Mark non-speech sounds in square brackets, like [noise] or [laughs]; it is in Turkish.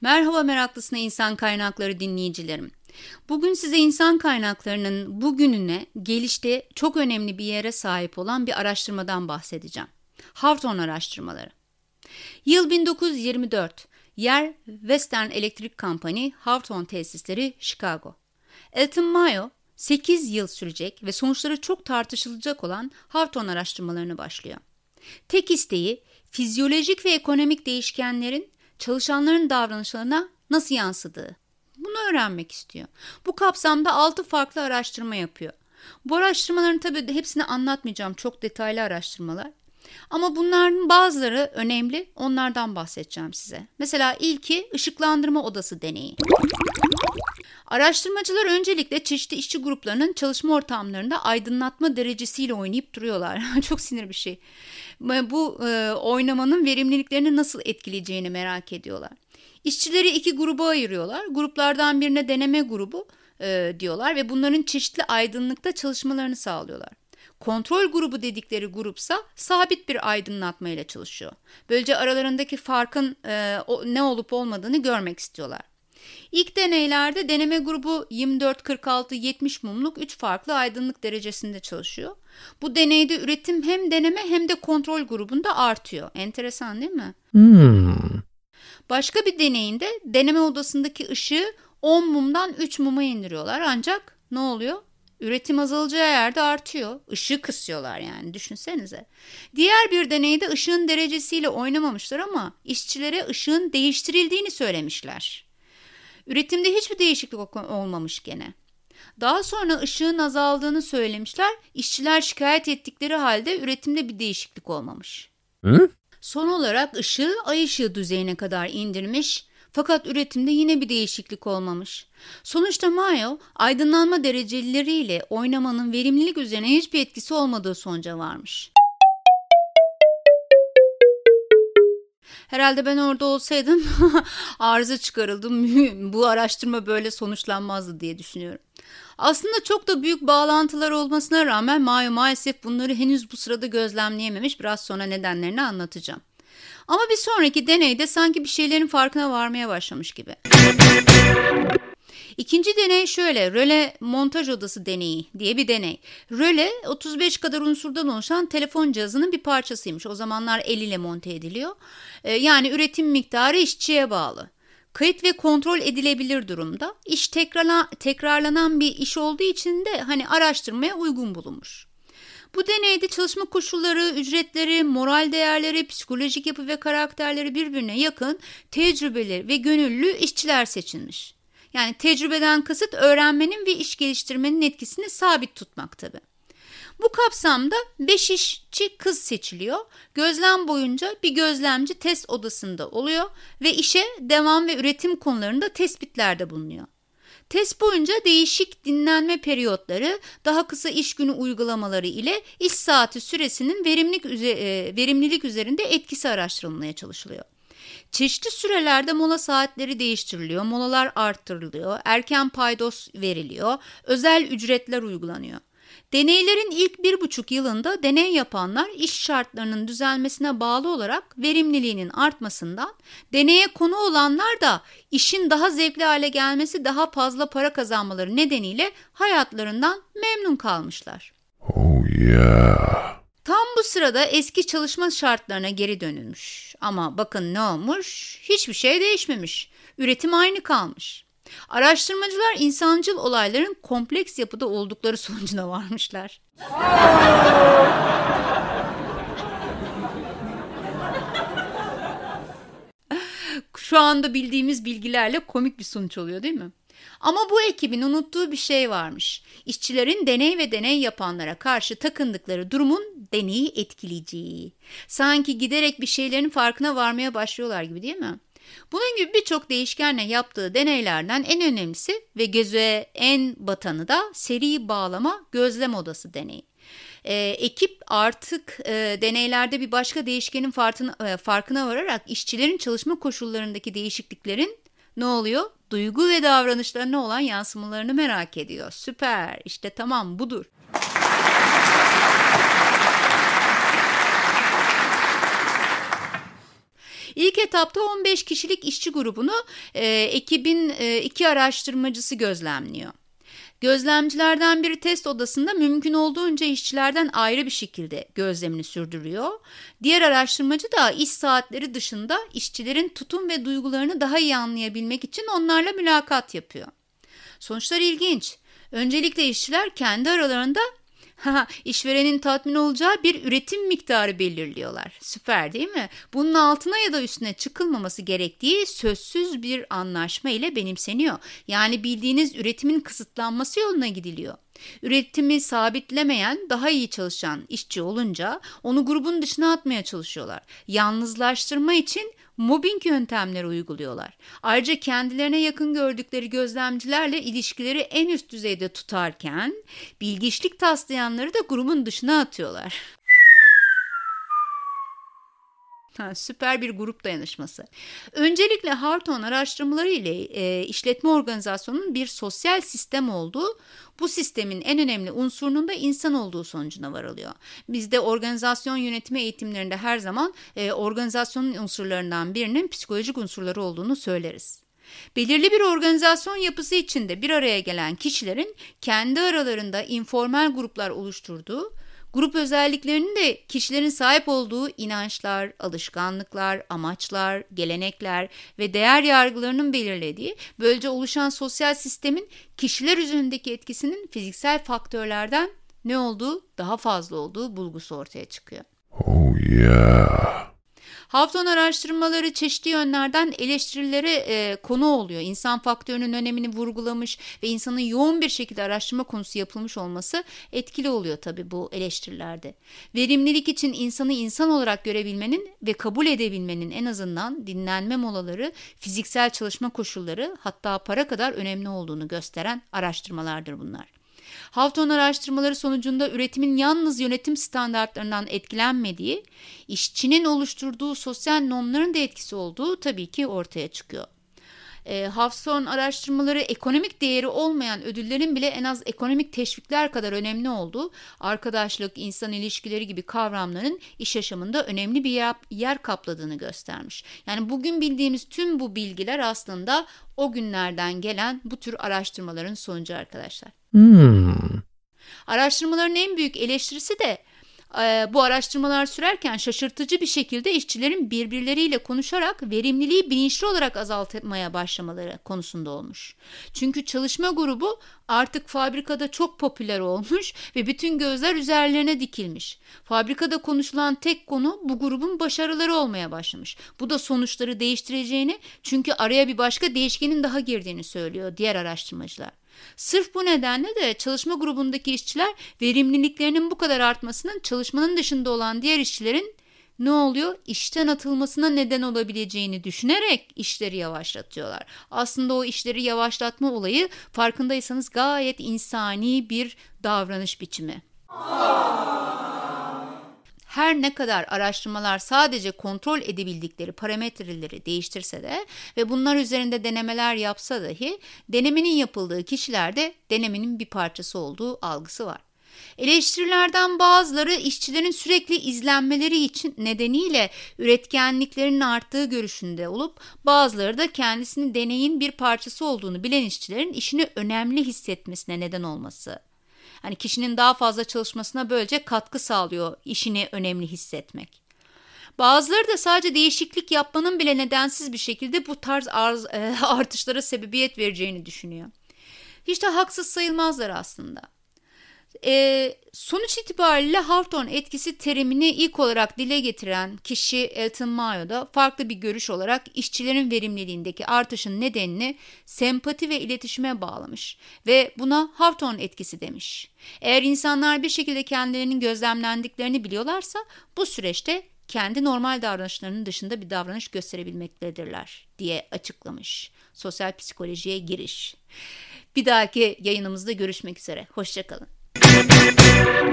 Merhaba meraklısına insan kaynakları dinleyicilerim. Bugün size insan kaynaklarının bugününe gelişte çok önemli bir yere sahip olan bir araştırmadan bahsedeceğim. Hawthorne araştırmaları. Yıl 1924. Yer Western Electric Company, Hawthorne tesisleri Chicago. Elton Mayo 8 yıl sürecek ve sonuçları çok tartışılacak olan Hawthorne araştırmalarını başlıyor. Tek isteği fizyolojik ve ekonomik değişkenlerin çalışanların davranışlarına nasıl yansıdığı. Bunu öğrenmek istiyor. Bu kapsamda 6 farklı araştırma yapıyor. Bu araştırmaların tabii hepsini anlatmayacağım. Çok detaylı araştırmalar. Ama bunların bazıları önemli. Onlardan bahsedeceğim size. Mesela ilki ışıklandırma odası deneyi. Araştırmacılar öncelikle çeşitli işçi gruplarının çalışma ortamlarında aydınlatma derecesiyle oynayıp duruyorlar. [laughs] Çok sinir bir şey. Bu e, oynamanın verimliliklerini nasıl etkileyeceğini merak ediyorlar. İşçileri iki gruba ayırıyorlar. Gruplardan birine deneme grubu e, diyorlar ve bunların çeşitli aydınlıkta çalışmalarını sağlıyorlar. Kontrol grubu dedikleri grupsa sabit bir aydınlatma ile çalışıyor. Böylece aralarındaki farkın e, o, ne olup olmadığını görmek istiyorlar. İlk deneylerde deneme grubu 24, 46, 70 mumluk 3 farklı aydınlık derecesinde çalışıyor. Bu deneyde üretim hem deneme hem de kontrol grubunda artıyor. Enteresan değil mi? Hmm. Başka bir deneyinde deneme odasındaki ışığı 10 mumdan 3 muma indiriyorlar. Ancak ne oluyor? Üretim azalacağı yerde artıyor. Işığı kısıyorlar yani düşünsenize. Diğer bir deneyde ışığın derecesiyle oynamamışlar ama işçilere ışığın değiştirildiğini söylemişler. Üretimde hiçbir değişiklik olmamış gene. Daha sonra ışığın azaldığını söylemişler. İşçiler şikayet ettikleri halde üretimde bir değişiklik olmamış. Hı? Son olarak ışığı ay ışığı düzeyine kadar indirmiş fakat üretimde yine bir değişiklik olmamış. Sonuçta Mayo aydınlanma dereceleriyle oynamanın verimlilik üzerine hiçbir etkisi olmadığı sonuca varmış. Herhalde ben orada olsaydım [laughs] arıza çıkarıldım. [laughs] Bu araştırma böyle sonuçlanmazdı diye düşünüyorum. Aslında çok da büyük bağlantılar olmasına rağmen Mayo maalesef bunları henüz bu sırada gözlemleyememiş. Biraz sonra nedenlerini anlatacağım. Ama bir sonraki deneyde sanki bir şeylerin farkına varmaya başlamış gibi. İkinci deney şöyle, röle montaj odası deneyi diye bir deney. Röle 35 kadar unsurdan oluşan telefon cihazının bir parçasıymış. O zamanlar el ile monte ediliyor. Ee, yani üretim miktarı işçiye bağlı. Kayıt ve kontrol edilebilir durumda. İş tekrarla, tekrarlanan bir iş olduğu için de hani araştırmaya uygun bulunmuş. Bu deneyde çalışma koşulları, ücretleri, moral değerleri, psikolojik yapı ve karakterleri birbirine yakın tecrübeli ve gönüllü işçiler seçilmiş. Yani tecrübeden kasıt öğrenmenin ve iş geliştirmenin etkisini sabit tutmak tabi. Bu kapsamda 5 işçi kız seçiliyor. Gözlem boyunca bir gözlemci test odasında oluyor ve işe devam ve üretim konularında tespitlerde bulunuyor. Test boyunca değişik dinlenme periyotları, daha kısa iş günü uygulamaları ile iş saati süresinin verimlilik, e, verimlilik üzerinde etkisi araştırılmaya çalışılıyor. Çeşitli sürelerde mola saatleri değiştiriliyor, molalar arttırılıyor, erken paydos veriliyor, özel ücretler uygulanıyor. Deneylerin ilk bir buçuk yılında deney yapanlar iş şartlarının düzelmesine bağlı olarak verimliliğinin artmasından, deneye konu olanlar da işin daha zevkli hale gelmesi, daha fazla para kazanmaları nedeniyle hayatlarından memnun kalmışlar. Oh yeah. Bu sırada eski çalışma şartlarına geri dönülmüş. Ama bakın ne olmuş? Hiçbir şey değişmemiş. Üretim aynı kalmış. Araştırmacılar insancıl olayların kompleks yapıda oldukları sonucuna varmışlar. Şu anda bildiğimiz bilgilerle komik bir sonuç oluyor değil mi? Ama bu ekibin unuttuğu bir şey varmış. İşçilerin deney ve deney yapanlara karşı takındıkları durumun deneyi etkileyeceği. Sanki giderek bir şeylerin farkına varmaya başlıyorlar gibi değil mi? Bunun gibi birçok değişkenle yaptığı deneylerden en önemlisi ve göze en batanı da seri bağlama gözlem odası deneyi. Ee, ekip artık e, deneylerde bir başka değişkenin farkına, e, farkına vararak işçilerin çalışma koşullarındaki değişikliklerin ne oluyor? Duygu ve davranışlarına olan yansımalarını merak ediyor. Süper işte tamam budur. İlk etapta 15 kişilik işçi grubunu e, ekibin e, iki araştırmacısı gözlemliyor. Gözlemcilerden biri test odasında mümkün olduğunca işçilerden ayrı bir şekilde gözlemini sürdürüyor. Diğer araştırmacı da iş saatleri dışında işçilerin tutum ve duygularını daha iyi anlayabilmek için onlarla mülakat yapıyor. Sonuçlar ilginç. Öncelikle işçiler kendi aralarında işverenin tatmin olacağı bir üretim miktarı belirliyorlar. Süper değil mi? Bunun altına ya da üstüne çıkılmaması gerektiği sözsüz bir anlaşma ile benimseniyor. Yani bildiğiniz üretimin kısıtlanması yoluna gidiliyor. Üretimi sabitlemeyen, daha iyi çalışan işçi olunca onu grubun dışına atmaya çalışıyorlar. Yalnızlaştırma için mobbing yöntemleri uyguluyorlar. Ayrıca kendilerine yakın gördükleri gözlemcilerle ilişkileri en üst düzeyde tutarken bilgiçlik taslayanları da grubun dışına atıyorlar. Ha, süper bir grup dayanışması. Öncelikle Harton araştırmaları ile e, işletme organizasyonunun bir sosyal sistem olduğu, bu sistemin en önemli unsurunun da insan olduğu sonucuna varılıyor. Bizde organizasyon yönetimi eğitimlerinde her zaman e, organizasyonun unsurlarından birinin psikolojik unsurları olduğunu söyleriz. Belirli bir organizasyon yapısı içinde bir araya gelen kişilerin kendi aralarında informal gruplar oluşturduğu Grup özelliklerinin de kişilerin sahip olduğu inançlar, alışkanlıklar, amaçlar, gelenekler ve değer yargılarının belirlediği, böylece oluşan sosyal sistemin kişiler üzerindeki etkisinin fiziksel faktörlerden ne olduğu daha fazla olduğu bulgusu ortaya çıkıyor. Oh yeah. Hafton araştırmaları çeşitli yönlerden eleştirilere e, konu oluyor. İnsan faktörünün önemini vurgulamış ve insanın yoğun bir şekilde araştırma konusu yapılmış olması etkili oluyor tabii bu eleştirilerde. Verimlilik için insanı insan olarak görebilmenin ve kabul edebilmenin en azından dinlenme molaları, fiziksel çalışma koşulları hatta para kadar önemli olduğunu gösteren araştırmalardır bunlar. Hawthorne araştırmaları sonucunda üretimin yalnız yönetim standartlarından etkilenmediği, işçinin oluşturduğu sosyal normların da etkisi olduğu tabii ki ortaya çıkıyor. E, Hawthorne araştırmaları ekonomik değeri olmayan ödüllerin bile en az ekonomik teşvikler kadar önemli olduğu, arkadaşlık, insan ilişkileri gibi kavramların iş yaşamında önemli bir yer, yer kapladığını göstermiş. Yani bugün bildiğimiz tüm bu bilgiler aslında o günlerden gelen bu tür araştırmaların sonucu arkadaşlar. Hmm. Araştırmaların en büyük eleştirisi de bu araştırmalar sürerken şaşırtıcı bir şekilde işçilerin birbirleriyle konuşarak verimliliği bilinçli olarak azaltmaya başlamaları konusunda olmuş. Çünkü çalışma grubu artık fabrikada çok popüler olmuş ve bütün gözler üzerlerine dikilmiş. Fabrikada konuşulan tek konu bu grubun başarıları olmaya başlamış. Bu da sonuçları değiştireceğini çünkü araya bir başka değişkenin daha girdiğini söylüyor diğer araştırmacılar. Sırf bu nedenle de çalışma grubundaki işçiler verimliliklerinin bu kadar artmasının çalışmanın dışında olan diğer işçilerin ne oluyor? İşten atılmasına neden olabileceğini düşünerek işleri yavaşlatıyorlar. Aslında o işleri yavaşlatma olayı farkındaysanız gayet insani bir davranış biçimi. Her ne kadar araştırmalar sadece kontrol edebildikleri parametreleri değiştirse de ve bunlar üzerinde denemeler yapsa dahi denemenin yapıldığı kişilerde denemenin bir parçası olduğu algısı var. Eleştirilerden bazıları işçilerin sürekli izlenmeleri için nedeniyle üretkenliklerinin arttığı görüşünde olup bazıları da kendisini deneyin bir parçası olduğunu bilen işçilerin işini önemli hissetmesine neden olması. Hani kişinin daha fazla çalışmasına böylece katkı sağlıyor işini önemli hissetmek. Bazıları da sadece değişiklik yapmanın bile nedensiz bir şekilde bu tarz arz, e, [laughs] artışlara sebebiyet vereceğini düşünüyor. Hiç de haksız sayılmazlar aslında. E, sonuç itibariyle Hawthorne etkisi terimini ilk olarak dile getiren kişi Elton Mayo da farklı bir görüş olarak işçilerin verimliliğindeki artışın nedenini sempati ve iletişime bağlamış ve buna Hawthorne etkisi demiş. Eğer insanlar bir şekilde kendilerinin gözlemlendiklerini biliyorlarsa bu süreçte kendi normal davranışlarının dışında bir davranış gösterebilmektedirler diye açıklamış. Sosyal psikolojiye giriş. Bir dahaki yayınımızda görüşmek üzere. Hoşçakalın. Thank you.